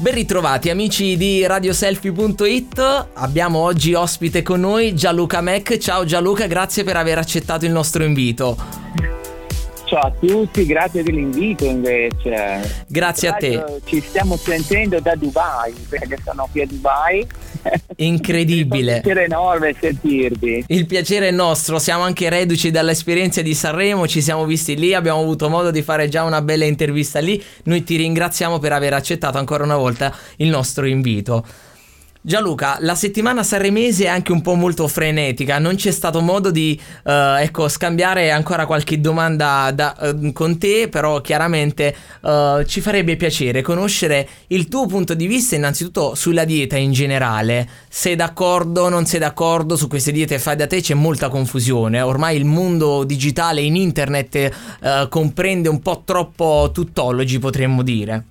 Ben ritrovati amici di radioselfie.it, abbiamo oggi ospite con noi Gianluca Mac. Ciao Gianluca, grazie per aver accettato il nostro invito. Ciao a tutti, grazie dell'invito invece. Grazie a te. Ci stiamo sentendo da Dubai, perché sono qui a Dubai. Incredibile. Un piacere enorme sentirvi. Il piacere è nostro, siamo anche reduci dall'esperienza di Sanremo, ci siamo visti lì, abbiamo avuto modo di fare già una bella intervista lì. Noi ti ringraziamo per aver accettato ancora una volta il nostro invito. Gianluca, la settimana sanremese è anche un po' molto frenetica, non c'è stato modo di uh, ecco, scambiare ancora qualche domanda da, uh, con te, però chiaramente uh, ci farebbe piacere conoscere il tuo punto di vista innanzitutto sulla dieta in generale. Sei d'accordo, non sei d'accordo su queste diete fai da te? C'è molta confusione, ormai il mondo digitale in internet comprende un po' troppo tuttologi potremmo dire.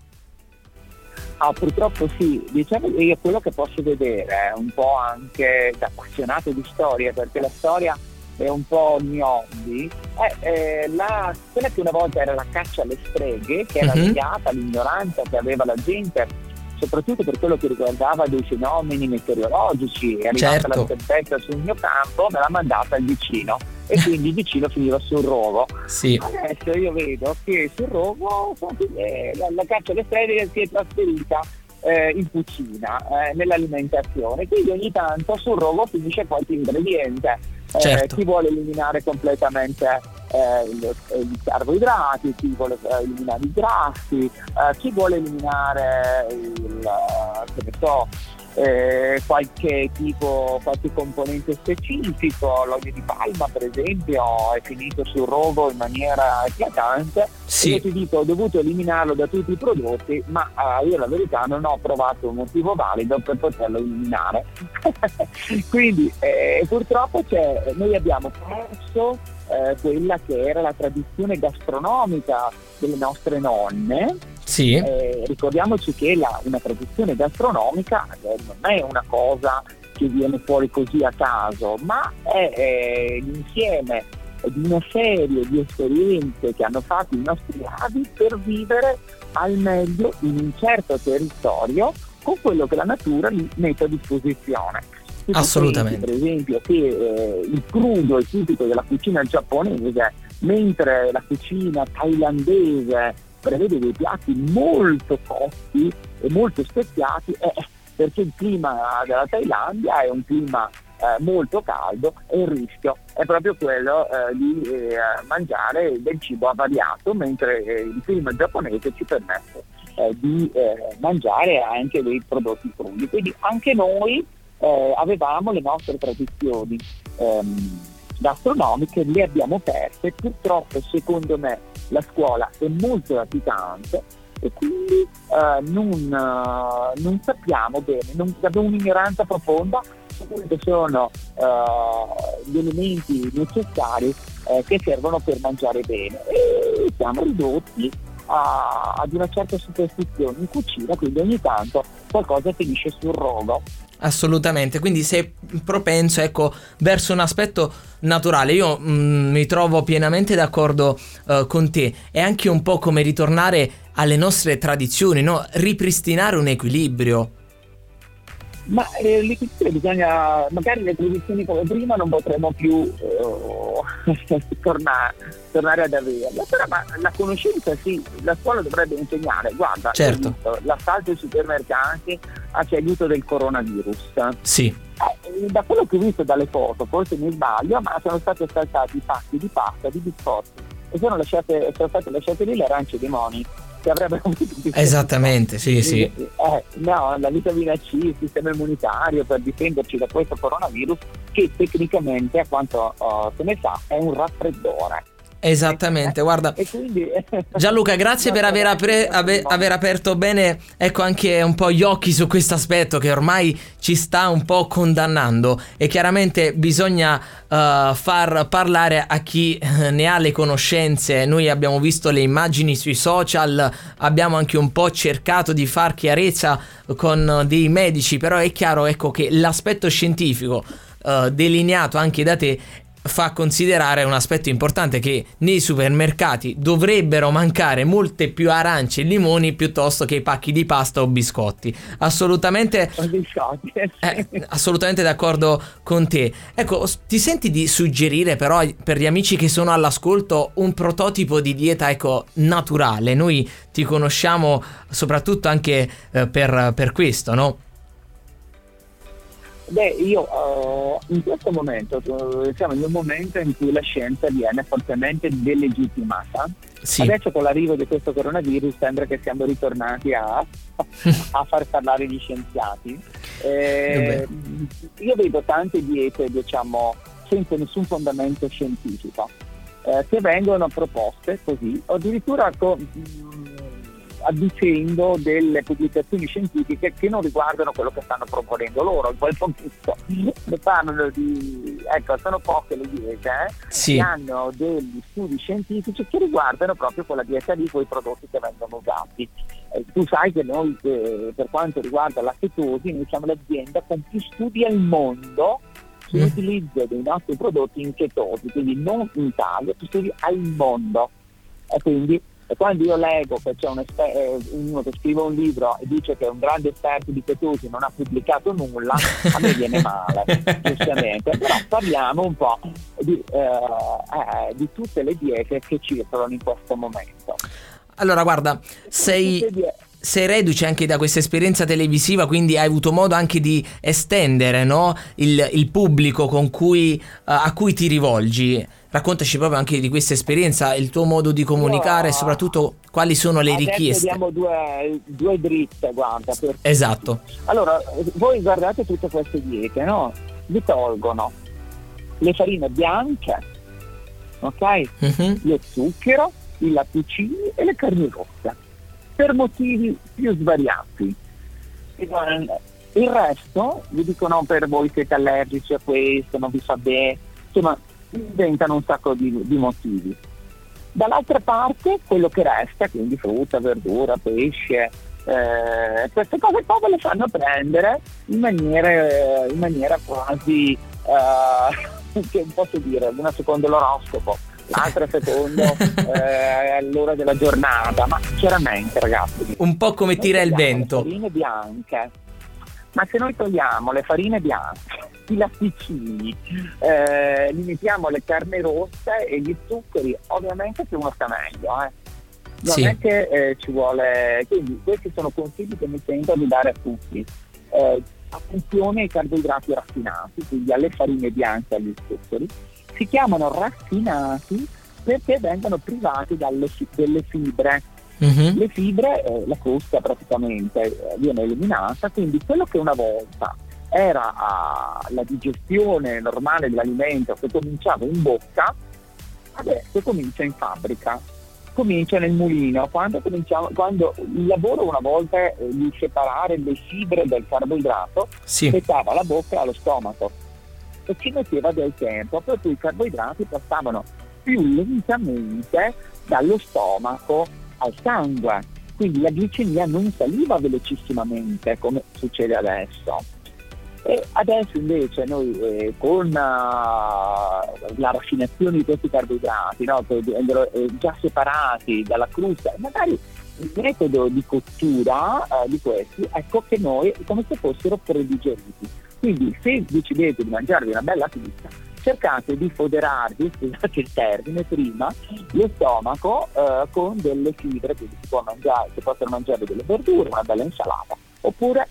Ah, purtroppo sì, diciamo che io quello che posso vedere è un po' anche da appassionato di storia, perché la storia è un po' il mio hobby, è eh, la, quella che una volta era la caccia alle streghe, che era uh-huh. legata all'ignoranza che aveva la gente, soprattutto per quello che riguardava dei fenomeni meteorologici, è arrivata certo. la tempesta sul mio campo, me l'ha mandata il vicino e quindi vicino finiva sul rogo. Sì. Adesso io vedo che sul rogo eh, la, la caccia alle streghe si è trasferita eh, in cucina, eh, nell'alimentazione, quindi ogni tanto sul rogo finisce qualche ingrediente. Eh, certo. chi vuole eliminare completamente eh, i carboidrati, chi vuole eh, eliminare i grassi, eh, chi vuole eliminare il, che ne so, eh, qualche tipo, qualche componente specifico, l'olio di palma per esempio è finito sul rogo in maniera eclatante sì. io ti dico ho dovuto eliminarlo da tutti i prodotti ma eh, io la verità non ho trovato un motivo valido per poterlo eliminare quindi eh, purtroppo noi abbiamo perso eh, quella che era la tradizione gastronomica delle nostre nonne sì. Eh, ricordiamoci che la, una tradizione gastronomica eh, non è una cosa che viene fuori così a caso, ma è eh, l'insieme di una serie di esperienze che hanno fatto i nostri avi per vivere al meglio in un certo territorio con quello che la natura gli mette a disposizione. Assolutamente. Per esempio che eh, il crudo è tipico della cucina giapponese, mentre la cucina thailandese prevede dei piatti molto cotti e molto speziati eh, perché il clima della Thailandia è un clima eh, molto caldo e il rischio è proprio quello eh, di eh, mangiare del cibo avariato mentre eh, il clima giapponese ci permette eh, di mangiare anche dei prodotti crudi. Quindi anche noi avevamo le nostre tradizioni. Ehm, gastronomiche le abbiamo perse, purtroppo secondo me la scuola è molto latitante e quindi eh, non, uh, non, sappiamo bene, non, abbiamo un'ignoranza profonda su quelli che sono uh, gli elementi necessari uh, che servono per mangiare bene. E siamo ridotti a, ad una certa superstizione in cucina, quindi ogni tanto qualcosa finisce sul rogo. Assolutamente, quindi sei propenso ecco, verso un aspetto naturale. Io mh, mm, mi trovo pienamente d'accordo uh, con te. È anche un po' come ritornare alle nostre tradizioni, no? ripristinare un equilibrio. Ma eh, l'equilibrio bisogna, magari le tradizioni come prima non potremo più eh, tornare, tornare, ad averle, però ma la conoscenza sì, la scuola dovrebbe insegnare, guarda, certo. l'assalto ai supermercati a seguito del coronavirus. Sì. Eh, da quello che ho visto dalle foto, forse mi sbaglio, ma sono stati assaltati i pacchi di pasta, di biscotti e sono, lasciate, sono state lasciate lì le arance e i limoni che avrebbero avuto Esattamente, sì, sì. Eh, no, la vitamina C, il sistema immunitario per difenderci da questo coronavirus che tecnicamente, a quanto uh, se ne sa, è un raffreddore. Esattamente, guarda. Quindi... Gianluca, grazie per aver, apre, ave, aver, aperto bene, ecco, anche un po' gli occhi su questo aspetto che ormai ci sta un po' condannando e chiaramente bisogna uh, far parlare a chi eh, ne ha le conoscenze. Noi abbiamo visto le immagini sui social, abbiamo anche un po' cercato di far chiarezza con dei medici, però è chiaro, ecco, che l'aspetto scientifico uh, delineato anche da te fa considerare un aspetto importante che nei supermercati dovrebbero mancare molte più arance e limoni piuttosto che i pacchi di pasta o biscotti. Assolutamente, eh, assolutamente d'accordo con te. Ecco, ti senti di suggerire però per gli amici che sono all'ascolto un prototipo di dieta ecco, naturale? Noi ti conosciamo soprattutto anche eh, per, per questo, no? Beh, io uh, in questo momento uh, siamo in un momento in cui la scienza viene fortemente delegittimata. Sì. Adesso con l'arrivo di questo coronavirus sembra che siamo ritornati a, a far parlare gli scienziati. Eh, io vedo tante diete, diciamo, senza nessun fondamento scientifico, eh, che vengono proposte così, o addirittura con, adducendo delle pubblicazioni scientifiche che non riguardano quello che stanno proponendo loro. In quel momento ne parlano di, ecco, sono poche le diete eh, sì. che hanno degli studi scientifici che riguardano proprio quella dieta lì, quei prodotti che vengono usati. Eh, tu sai che noi eh, per quanto riguarda la cetosi, noi siamo l'azienda con più studi al mondo sull'utilizzo mm. dei nostri prodotti in chetosi, quindi non in Italia, più studi al mondo. E quindi e quando io leggo che c'è un esper- eh, uno che scrive un libro e dice che è un grande esperto di Petusi non ha pubblicato nulla, a me viene male, giustamente. Però parliamo un po' di, eh, eh, di tutte le diete che circolano in questo momento. Allora, guarda, sei sei reduce anche da questa esperienza televisiva, quindi hai avuto modo anche di estendere no? il, il, pubblico cui, uh, a cui ti rivolgi. Raccontaci proprio anche di questa esperienza, il tuo modo di comunicare e soprattutto quali sono le richieste. Abbiamo due, due dritte, guarda. Per... Esatto. Allora, voi guardate tutte queste diete, no? Vi tolgono le farine bianche, ok? Uh-huh. Lo zucchero, i latticini e le carni rosse per motivi più svariati. Il resto, vi dicono per voi siete allergici a questo, non vi fa bene, insomma inventano un sacco di, di motivi. Dall'altra parte quello che resta, quindi frutta, verdura, pesce, eh, queste cose qua ve le fanno prendere in maniera, in maniera quasi, eh, che posso dire, una secondo l'oroscopo l'altra secondo eh, l'ora della giornata, ma chiaramente ragazzi. Un po' come tira il vento. Le farine bianche, ma se noi togliamo le farine bianche, i latticini, eh, limitiamo le carni rosse e gli zuccheri, ovviamente che uno sta meglio. Eh. Non sì. è che eh, ci vuole, quindi questi sono consigli che mi sento di dare a tutti. Eh, attenzione ai carboidrati raffinati, quindi alle farine bianche e agli zuccheri si chiamano raffinati perché vengono privati dalle, delle fibre. Uh-huh. Le fibre, eh, la crosta praticamente eh, viene eliminata, quindi quello che una volta era ah, la digestione normale dell'alimento che cominciava in bocca, adesso comincia in fabbrica, comincia nel mulino. Quando, quando il lavoro una volta eh, di separare le fibre del carboidrato, sì. spettava la bocca allo stomaco e ci metteva del tempo, per cui i carboidrati passavano più lentamente dallo stomaco al sangue, quindi la glicemia non saliva velocissimamente come succede adesso. E adesso invece noi eh, con uh, la raffinazione di questi carboidrati, no, eh, già separati dalla crusta, magari il metodo di cottura uh, di questi, ecco che noi come se fossero predigeriti quindi se decidete di mangiarvi una bella pizza, cercate di foderarvi, scusate il termine, prima lo stomaco eh, con delle fibre, quindi si, può mangiare, si possono mangiare delle verdure, una bella insalata, oppure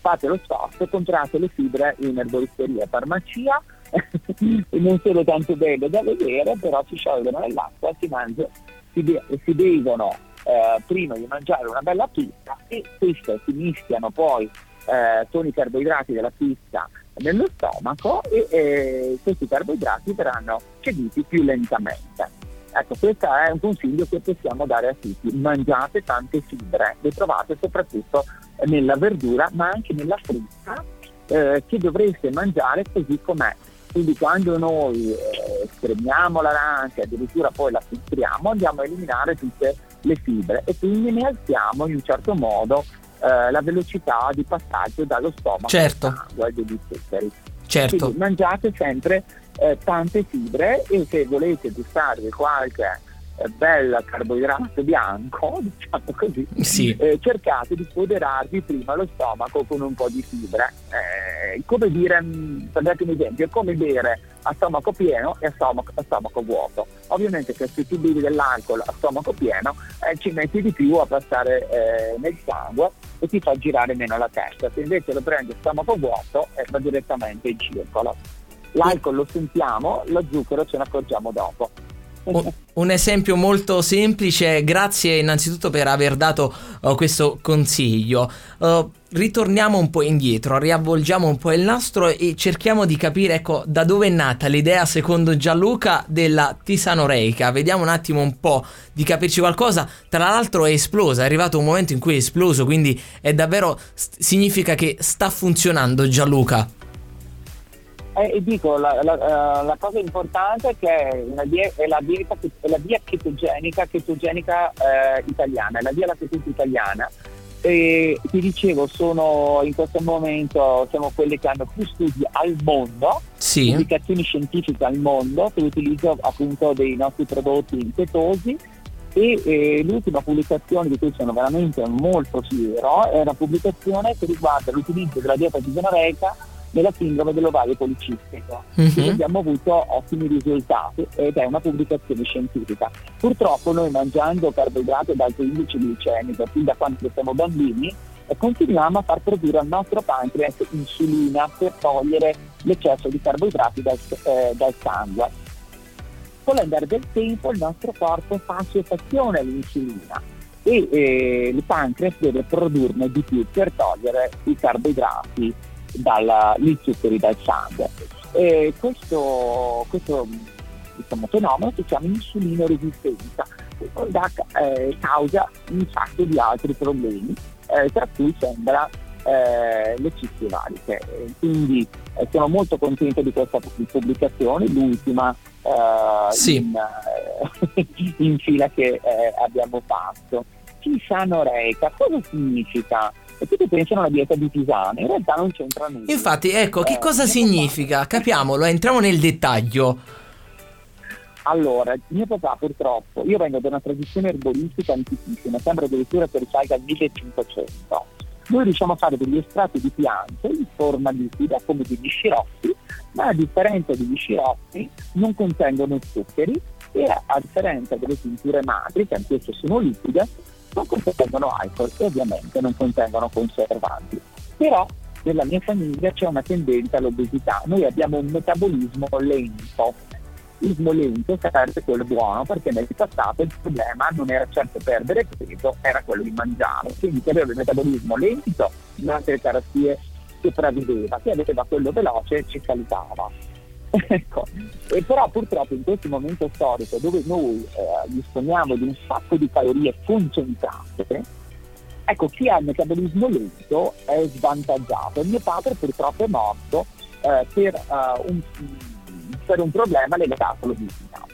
fate lo sforzo, comprate le fibre in erboristeria, farmacia, non sono tanto belle da vedere, però si sciolgono nell'acqua, si, mangia, si, de- si bevono eh, prima di mangiare una bella pizza e queste si mischiano poi eh, con i carboidrati della pizza nello stomaco e eh, questi carboidrati verranno ceduti più lentamente. Ecco, questo è un consiglio che possiamo dare a tutti. Mangiate tante fibre, le trovate soprattutto nella verdura ma anche nella frutta eh, che dovreste mangiare così com'è. Quindi quando noi eh, spremiamo l'arancia, addirittura poi la filtriamo, andiamo a eliminare tutte le fibre e quindi ne alziamo in un certo modo eh, la velocità di passaggio dallo stomaco certo. al sangue degli zuccheri. Certo. Quindi mangiate sempre eh, tante fibre e se volete gustarvi qualche bel carboidrato bianco, diciamo così, sì. eh, cercate di foderarvi prima lo stomaco con un po' di fibre. Eh, come dire, mm, per darti un esempio, è come bere a stomaco pieno e a stomaco, a stomaco vuoto. Ovviamente se tu bevi dell'alcol a stomaco pieno eh, ci metti di più a passare eh, nel sangue e ti fa girare meno la testa. Se invece lo prendi a stomaco vuoto eh, va direttamente in circolo. L'alcol lo sentiamo, lo zucchero ce ne accorgiamo dopo un esempio molto semplice, grazie innanzitutto per aver dato uh, questo consiglio. Uh, ritorniamo un po' indietro, riavvolgiamo un po' il nastro e cerchiamo di capire ecco, da dove è nata l'idea secondo Gianluca della Tisano Reika. Vediamo un attimo un po' di capirci qualcosa. Tra l'altro è esplosa, è arrivato un momento in cui è esploso, quindi è davvero significa che sta funzionando Gianluca. Eh, e dico, la, la, eh, la, cosa importante è che è, die- è la, dieta, è la via chetogenica, chetogenica eh, italiana, è la via latitude italiana. E ti dicevo, sono in questo momento siamo quelli che hanno più studi al mondo, sì. pubblicazioni scientifiche al mondo per l'utilizzo appunto dei nostri prodotti in ketosi e eh, l'ultima pubblicazione di cui sono veramente molto fiero è una pubblicazione che riguarda l'utilizzo della dieta di nella sindrome dell'ovario policistico. Uh-huh. abbiamo avuto ottimi risultati ed è una pubblicazione scientifica. Purtroppo noi mangiando carboidrati ad alto indice glicemico fin da quando siamo bambini continuiamo a far produrre al nostro pancreas insulina per togliere l'eccesso di carboidrati dal, eh, dal sangue. Con l'andare del tempo il nostro corpo fa associazione all'insulina e eh, il pancreas deve produrne di più per togliere i carboidrati dagli zuccheri dal sangue. E questo, questo diciamo, fenomeno si chiama insulinoresistenza e poi dà eh, causa un sacco di altri problemi, eh, tra cui sembra eh, le cisti ovariche. Quindi eh, sono molto contento di questa pubblicazione, l'ultima eh, sì. in, eh, in, fila che abbiamo fatto. Tisanoreca, cosa significa? E tutti pensano alla dieta di tisane, in realtà non c'entra niente. Infatti, ecco, che eh, cosa significa? Capiamolo, entriamo nel dettaglio. Allora, mio papà purtroppo, io vengo da una tradizione erboristica antichissima, sembra addirittura che risalga al 1500. Noi riusciamo a fare degli estratti di piante in forma liquida come degli sciroppi, ma a differenza degli sciroppi non contengono zuccheri e a differenza delle tinture madri, che anch'esse sono liquide, non contengono alcol e ovviamente non contengono conservanti. Però nella mia famiglia c'è una tendenza all'obesità, noi abbiamo un metabolismo lento. Il lento sarebbe quello buono perché nel passato il problema non era certo perdere peso, era quello di mangiare. Quindi chi aveva il metabolismo lento durante le terapie sopravviveva, chi aveva quello veloce ci salutava ecco. E però purtroppo in questo momento storico dove noi eh, disponiamo di un sacco di calorie concentrate, ecco, chi ha il metabolismo lento è svantaggiato. Mio padre purtroppo è morto eh, per, uh, un, per, un, problema legato all'obesità.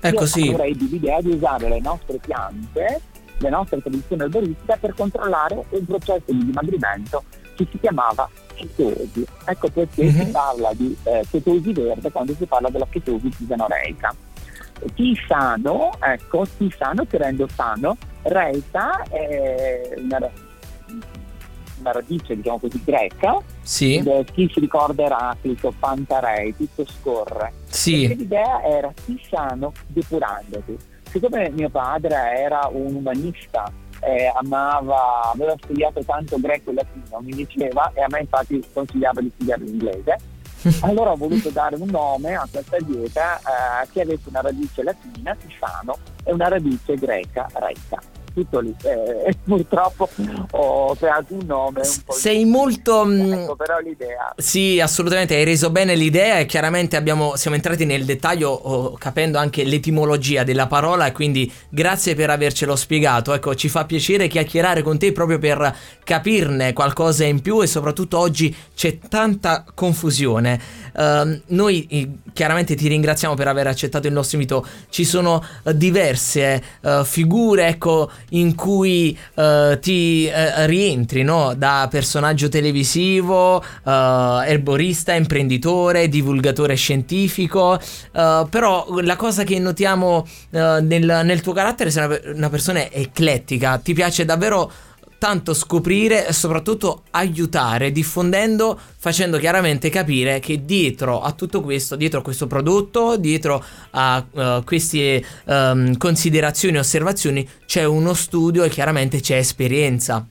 Ecco Io sì. avrei l'idea di usare le nostre piante, le nostre tradizioni erboristiche per controllare un processo di dimagrimento che si chiamava chetosi. Ecco perché mm-hmm. si parla di eh, chetosi verde quando si parla della chetosi tisanoreica. Tisano, ecco, tisano che rende sano, reita è una, una radice diciamo così greca, sì. eh, chi si ricorda Eraclito, Pantarei, tutto scorre. Sì. Perché l'idea era tisano depurandoti. Siccome mio padre era un umanista eh, amava, aveva studiato tanto greco e latino, mi diceva, e a me infatti consigliava di studiare l'inglese. Allora ho voluto dare un nome a questa dieta eh, che avesse una radice latina, Tisano, e una radice greca, Reika tutto lì. Eh, purtroppo ho creato un nome un po'. Sei molto. Mm, ecco, però l'idea. Sì, assolutamente, hai reso bene l'idea e chiaramente abbiamo, siamo entrati nel dettaglio oh, capendo anche l'etimologia della parola e quindi grazie per avercelo spiegato. Ecco, ci fa piacere chiacchierare con te proprio per capirne qualcosa in più e soprattutto oggi c'è tanta confusione. Uh, noi eh, chiaramente ti ringraziamo per aver accettato il nostro invito. Ci sono diverse uh, figure, ecco, in cui uh, ti uh, rientri no? da personaggio televisivo, uh, erborista, imprenditore, divulgatore scientifico, però la cosa che notiamo nel, nel, tuo carattere sei una, una persona eclettica, ti piace davvero tanto scoprire e soprattutto aiutare, diffondendo, facendo chiaramente capire che dietro a tutto questo, dietro a questo prodotto, dietro a uh, queste um, considerazioni e osservazioni c'è uno studio e chiaramente c'è esperienza.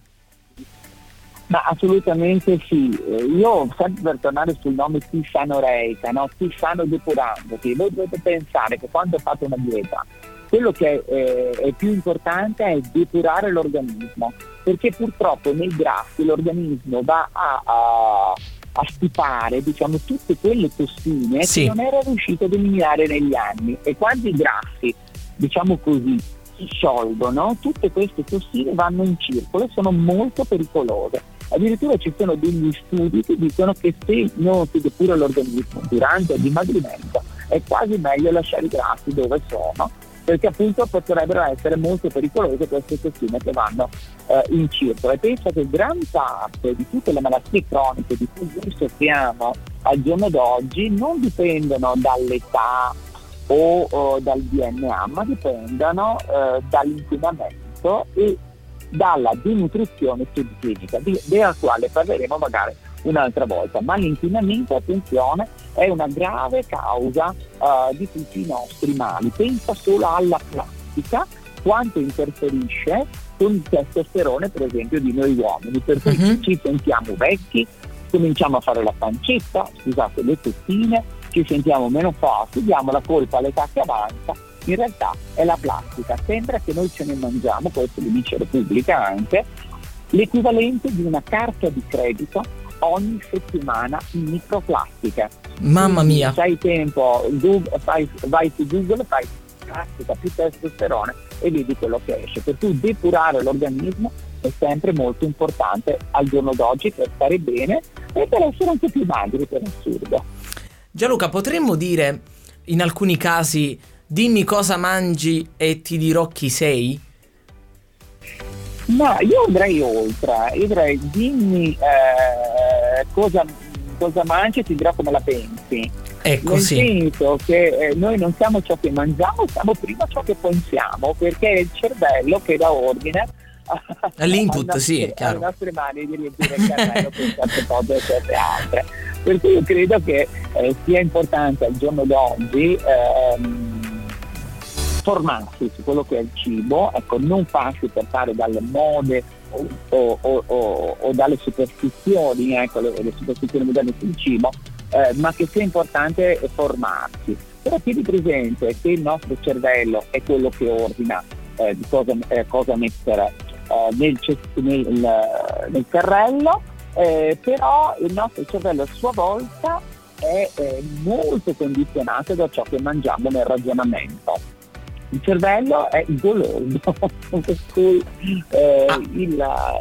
Ma assolutamente sì, eh, io sempre per tornare sul nome Tisano Reika, no? Tisano depurandoti, voi dovete pensare che quando fate una dieta quello che è, eh, è, più importante è depurare l'organismo, perché purtroppo nei grassi l'organismo va a, a, a stipare diciamo, tutte quelle tossine sì. che non era riuscito ad eliminare negli anni e quando i grassi, diciamo così, si sciolgono, tutte queste tossine vanno in circolo e sono molto pericolose. Addirittura ci sono degli studi che dicono che se non si depura l'organismo durante il dimagrimento è quasi meglio lasciare i grassi dove sono perché appunto potrebbero essere molto pericolose queste tossine che vanno eh, in circolo. E penso che gran parte di tutte le malattie croniche di cui noi soffriamo al giorno d'oggi non dipendono dall'età o, o dal DNA ma dipendono eh, dall'inquinamento e dalla denutrizione subclinica della quale parleremo magari un'altra volta, ma l'inquinamento, attenzione, è una grave causa uh, di tutti i nostri mali. Pensa solo alla plastica, quanto interferisce con il testosterone, per esempio, di noi uomini, per cui uh-huh. ci sentiamo vecchi, cominciamo a fare la pancetta, scusate, le tettine, ci sentiamo meno forti, diamo la colpa all'età che avanza, in realtà è la plastica, sembra che noi ce ne mangiamo, questo lo dice Repubblica anche, l'equivalente di una carta di credito ogni settimana in microplastica. Mamma mia! Se hai tempo, fai, vai su Google, fai plastica più testosterone e vedi quello che esce. Per cui depurare l'organismo è sempre molto importante al giorno d'oggi per stare bene e per essere anche più magri per assurdo. Gianluca, potremmo dire in alcuni casi dimmi cosa mangi e ti dirò chi sei? No, io andrei oltre, io direi dimmi eh, cosa, cosa mangi e ti dirò come la pensi. Ecco, Nel sì. senso che eh, noi non siamo ciò che mangiamo, siamo prima ciò che pensiamo, perché è il cervello che dà ordine all'input, nostri, sì, alle nostre mani di riempire il carrello per certe cose e certe altre. Per cui io credo che eh, sia importante al giorno d'oggi ehm, formarsi su quello che è il cibo, ecco, non farsi portare dalle mode o, o, o, o dalle superstizioni, ecco, le, le, superstizioni moderne sul cibo, eh, ma che sia importante formarsi. Però tieni presente che il nostro cervello è quello che ordina eh, cosa, eh, cosa mettere eh, nel, nel, nel, carrello, eh, però il nostro cervello a sua volta è molto condizionato da ciò che mangiamo nel ragionamento il cervello è goloso, per cui eh, ah. il,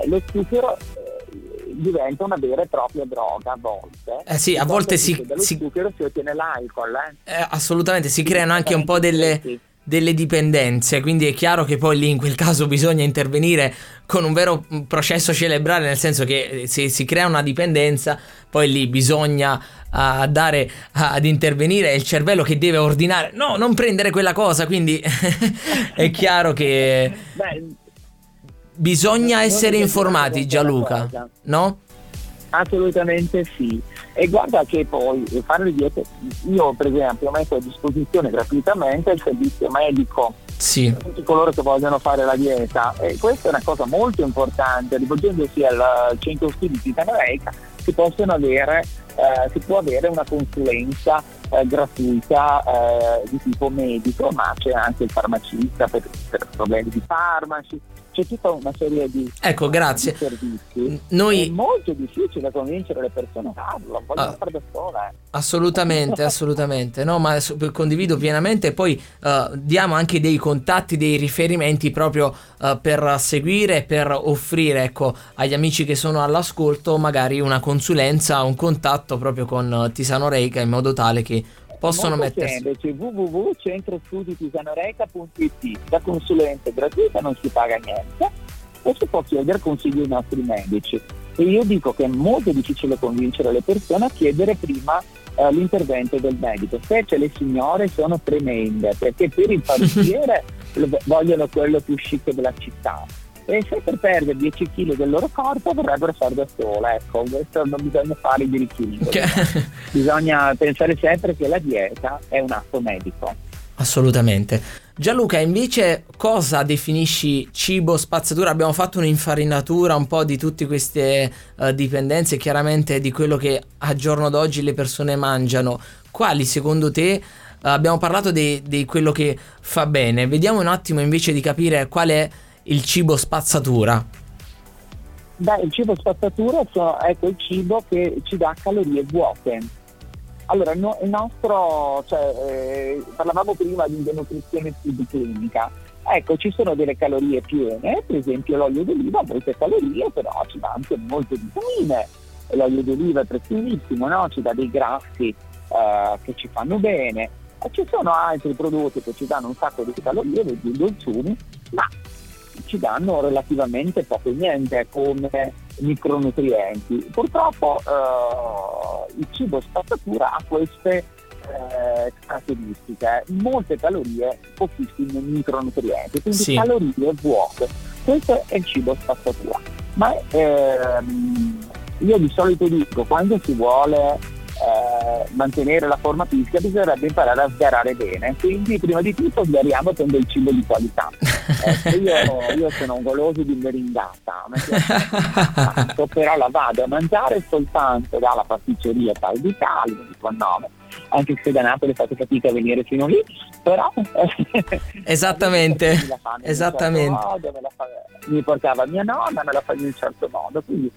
lo zucchero eh, diventa una vera e propria droga a volte. Eh sì, a volte si, dallo si... zucchero si ottiene l'alcol. Eh. Eh, assolutamente, si creano anche un po' delle, delle dipendenze, quindi è chiaro che poi lì in quel caso bisogna intervenire con un vero processo cerebrale, nel senso che se si crea una dipendenza, poi lì bisogna uh, dare uh, ad intervenire, è il cervello che deve ordinare, no, non prendere quella cosa, quindi è chiaro che Beh, bisogna essere informati Gianluca, no? Assolutamente sì. E guarda che poi fare le diete, io per esempio metto a disposizione gratuitamente il servizio medico sì. per tutti coloro che vogliono fare la dieta e questa è una cosa molto importante, rivolgendosi al centro studi di Tanareica si possono avere, eh, si può avere una consulenza eh, gratuita eh, di tipo medico, ma c'è anche il farmacista per, per problemi di farmaci, c'è tutta una serie di, ecco, grazie. Di servizi. Noi... È molto difficile convincere le persone a farlo, vogliono ah, fare da sola. Assolutamente, assolutamente. No, ma condivido pienamente e poi uh, diamo anche dei contatti, dei riferimenti proprio uh, per seguire per offrire ecco, agli amici che sono all'ascolto magari una consulenza, un contatto proprio con Tisano Reika in modo tale che possono mettersi. semplice, www.centrostuditisanoreka.it La consulenza gratuita, non si paga niente e si può chiedere consigli ai nostri medici. E io dico che è molto difficile convincere le persone a chiedere prima eh, l'intervento del medico, specie le signore sono tremende perché per il parrucchiere vogliono quello più chic della città e se per perdere 10 kg del loro corpo vorrebbero fare da sola, ecco, questo non bisogna fare i diritti bisogna pensare sempre che la dieta è un atto medico. Assolutamente. Gianluca, invece cosa definisci cibo spazzatura? Abbiamo fatto un'infarinatura un po' di tutte queste uh, dipendenze, chiaramente di quello che a giorno d'oggi le persone mangiano. Quali secondo te uh, abbiamo parlato di, di quello che fa bene? Vediamo un attimo invece di capire qual è il cibo spazzatura. Beh, il cibo spazzatura è quel cibo che ci dà calorie vuote allora, no, il nostro, cioè, eh, parlavamo prima di denutrizione subclinica. Ecco, ci sono delle calorie piene, per esempio l'olio d'oliva ha molte calorie, però ci dà anche molte vitamine. L'olio d'oliva è preziosissimo, no? ci dà dei grassi eh, che ci fanno bene. E ci sono altri prodotti che ci danno un sacco di calorie, dei dolciumi, ma ci danno relativamente poco e niente come micronutrienti. Purtroppo eh, il cibo spazzatura ha queste eh, caratteristiche, molte calorie, pochissimi micronutrienti, quindi sì. calorie vuote. Questo è il cibo spazzatura. Ma ehm, io di solito dico, quando si vuole eh, mantenere la forma fisica bisognerebbe imparare a sgarare bene quindi prima di tutto sgariamo con del cibo di qualità eh, io, io, sono un goloso di meringata tanto, però la vado a mangiare soltanto dalla pasticceria tal di non dico il nome anche se da Napoli fate fatica a venire fino lì però esattamente esattamente certo modo, fa, mi portava mia nonna me la fa in un certo modo quindi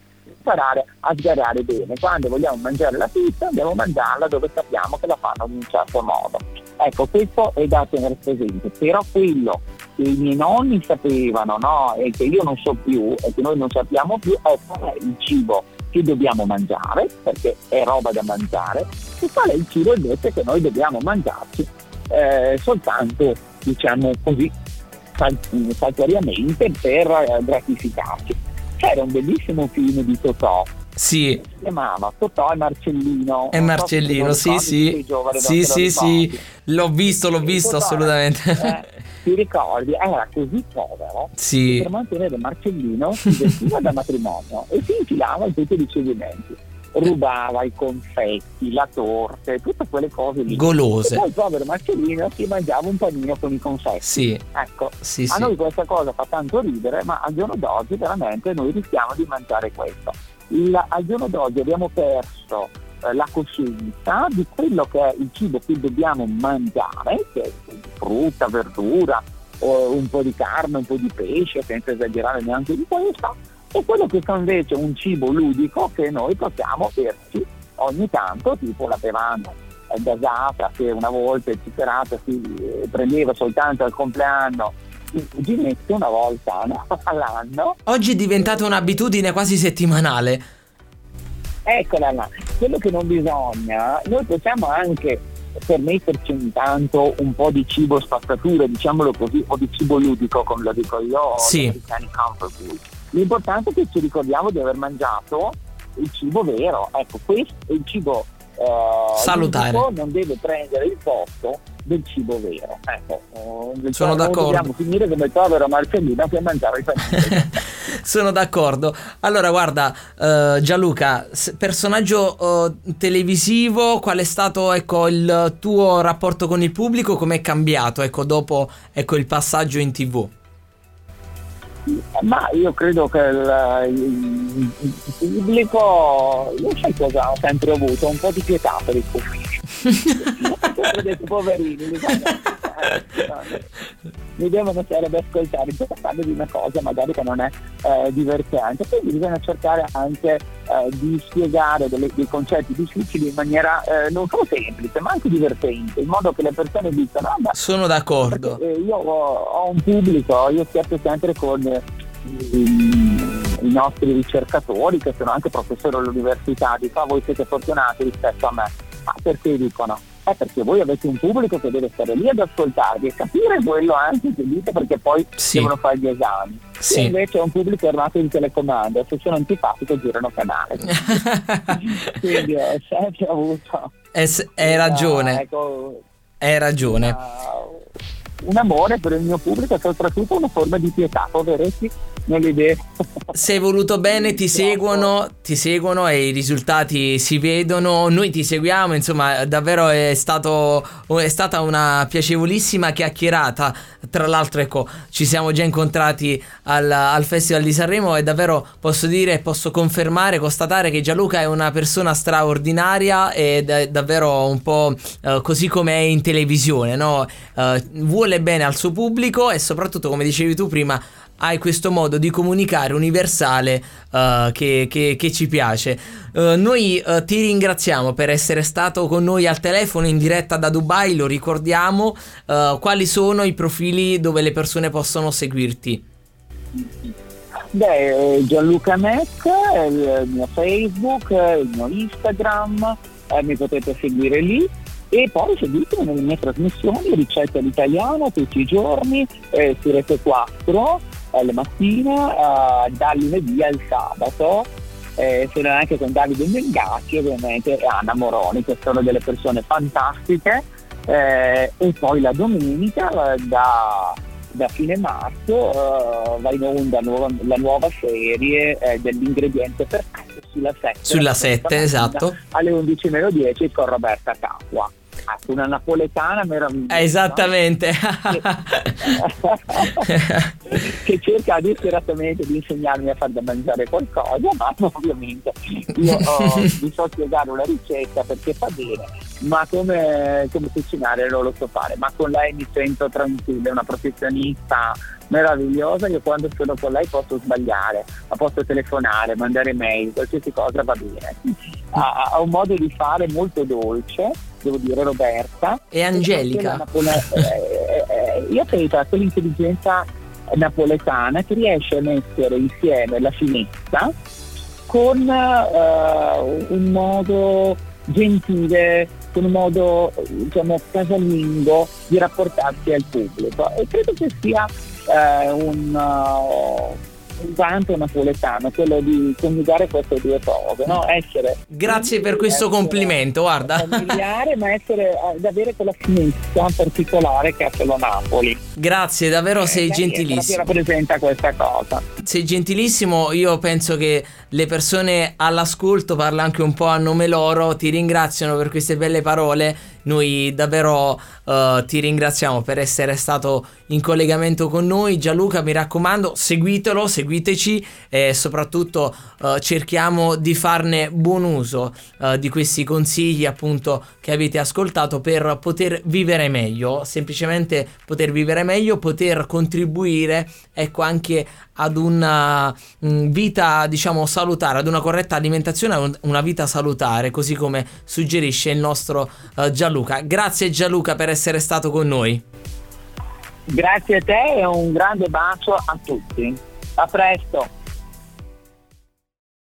imparare a sgarare bene. Quando vogliamo mangiare la pizza dobbiamo mangiarla dove sappiamo che la fanno in un certo modo. Ecco, questo è da tenere presente, però quello che i miei nonni sapevano no? e che io non so più e che noi non sappiamo più è qual è il cibo che dobbiamo mangiare, perché è roba da mangiare, e qual è il cibo invece che noi dobbiamo mangiarci eh, soltanto, diciamo così, saltuariamente per eh, gratificarci. C'era un bellissimo film di Totò. Sì. Si chiamava Totò e Marcellino. E Marcellino, sì, sì. Sì, sì, sì. L'ho visto, l'ho visto Totò, assolutamente. Eh, ti ricordi? Era così povero sì. per mantenere Marcellino si vestiva da matrimonio e si infilava in tutti i ricevimenti rubava i confetti, la torta, tutte quelle cose lì. Golose. E poi il povero Marcellino si mangiava un panino con i confetti. Sì. Ecco, sì, a sì. noi questa cosa fa tanto ridere, ma al giorno d'oggi veramente noi rischiamo di mangiare questo. Il, al giorno d'oggi abbiamo perso eh, la coscienza di quello che è il cibo che dobbiamo mangiare, che è frutta, verdura, un po' di carne, un po' di pesce, senza esagerare neanche di questo e quello che fa invece un cibo ludico che noi possiamo berci ogni tanto, tipo la bevanda gasata che una volta il zuccherato si eh, prendeva soltanto al compleanno il cuginetto una volta no? all'anno. Oggi è diventata un'abitudine quasi settimanale. Eccola là, quello che non bisogna, noi possiamo anche permetterci ogni tanto un po' di cibo spazzatura, diciamolo così, o di cibo ludico come lo dico io, sì. L'importante è che ci ricordiamo di aver mangiato il cibo vero. Ecco, questo è il cibo eh, salutare. Non deve prendere il posto del cibo vero. Ecco, eh, sono d'accordo. Dobbiamo finire come il povero Marcellino che mangiava i panini. sono d'accordo. Allora, guarda, uh, Gianluca, personaggio uh, televisivo, qual è stato ecco, il tuo rapporto con il pubblico? Come è cambiato ecco, dopo ecco, il passaggio in tv? Ma io credo che il, il, pubblico, io sai cosa ho sempre avuto? Un po' di pietà per il pubblico. ho detto poverini, mi devono stare ad ascoltare, sto parlando di una cosa magari che non è eh, divertente, quindi bisogna cercare anche eh, di spiegare delle, dei concetti difficili in maniera eh, non solo semplice ma anche divertente, in modo che le persone dicano ah, sono d'accordo. Perché, eh, io ho, ho, un pubblico, io scherzo sempre con i, i nostri ricercatori che sono anche professori all'università, dico ah, voi siete fortunati rispetto a me, ma perché dicono? È perché voi avete un pubblico che deve stare lì ad ascoltarvi e capire quello anche che dite perché poi sì. devono fare gli esami. Sì. E invece è un pubblico armato di telecomando, se sono antipatico girano canale. Quindi ho sempre avuto... Hai ragione. Ecco, hai ragione. Uh, un amore per il mio pubblico e soprattutto una forma di pietà, poveretti nelle idee. Se voluto bene ti seguono, ti seguono e i risultati si vedono, noi ti seguiamo, insomma davvero è, stato, è stata una piacevolissima chiacchierata, tra l'altro ecco ci siamo già incontrati al, al Festival di Sanremo e davvero posso dire, posso confermare, constatare che Gianluca è una persona straordinaria ed è davvero un po' uh, così come è in televisione, no? Uh, vuole bene al suo pubblico e soprattutto come dicevi tu prima hai questo modo di comunicare universale uh, che, che, che, ci piace. Uh, noi uh, ti ringraziamo per essere stato con noi al telefono in diretta da Dubai, lo ricordiamo. quali sono i profili dove le persone possono seguirti? Beh, Gianluca Mac, il mio Facebook, il mio Instagram, eh, mi potete seguire lì e poi seguitemi nelle mie trasmissioni, ricette all'italiano tutti i giorni eh, su Rete 4 alle mattine, uh, dal lunedì al sabato. Eh, sono anche con Davide Mengacci ovviamente e Anna Moroni che sono delle persone fantastiche. Eh, e poi la domenica eh, da, da, fine marzo uh, va in onda nuova, la nuova serie eh, dell'ingrediente perfetto sulla 7 sulla 7 esatto. alle 11.10 con Roberta Capua Ecco, una napoletana meravigliosa. Esattamente. che cerca disperatamente di insegnarmi a far da mangiare qualcosa, ma ovviamente io oh, vi so spiegare una ricetta perché fa bene, ma come, come cucinare non lo so fare, ma con lei mi sento tranquilla, è una professionista meravigliosa, io quando sono con lei posso sbagliare, ma posso telefonare, mandare mail, qualsiasi cosa va bene. Ha, ha un modo di fare molto dolce devo dire Roberta. E Angelica. Napole- eh, eh, eh, io credo a quell'intelligenza napoletana che riesce a mettere insieme la finezza con uh, un modo gentile, con un modo diciamo casalingo di rapportarsi al pubblico e credo che sia uh, un, uh, un vanto napoletano, quello di coniugare queste due cose, no? essere Grazie per questo complimento, guarda. Familiare, ma essere, ad avere quella finezza particolare che ha solo Napoli. Grazie, davvero eh, sei gentilissimo. rappresenta questa cosa. Sei gentilissimo, io penso che le persone all'ascolto, parla anche un po' a nome loro, ti ringraziano per queste belle parole noi davvero uh, ti ringraziamo per essere stato in collegamento con noi. Gianluca, mi raccomando, seguitelo, seguiteci e soprattutto uh, cerchiamo di farne buon uso uh, di questi consigli appunto che avete ascoltato per poter vivere meglio, semplicemente poter vivere meglio, poter contribuire ecco anche ad una mh, vita diciamo salutare, ad una corretta alimentazione, una vita salutare, così come suggerisce il nostro uh, Gianluca. Grazie Gianluca per essere stato con noi. Grazie a te e un grande bacio a tutti. A presto.